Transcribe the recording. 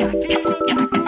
ハハハハ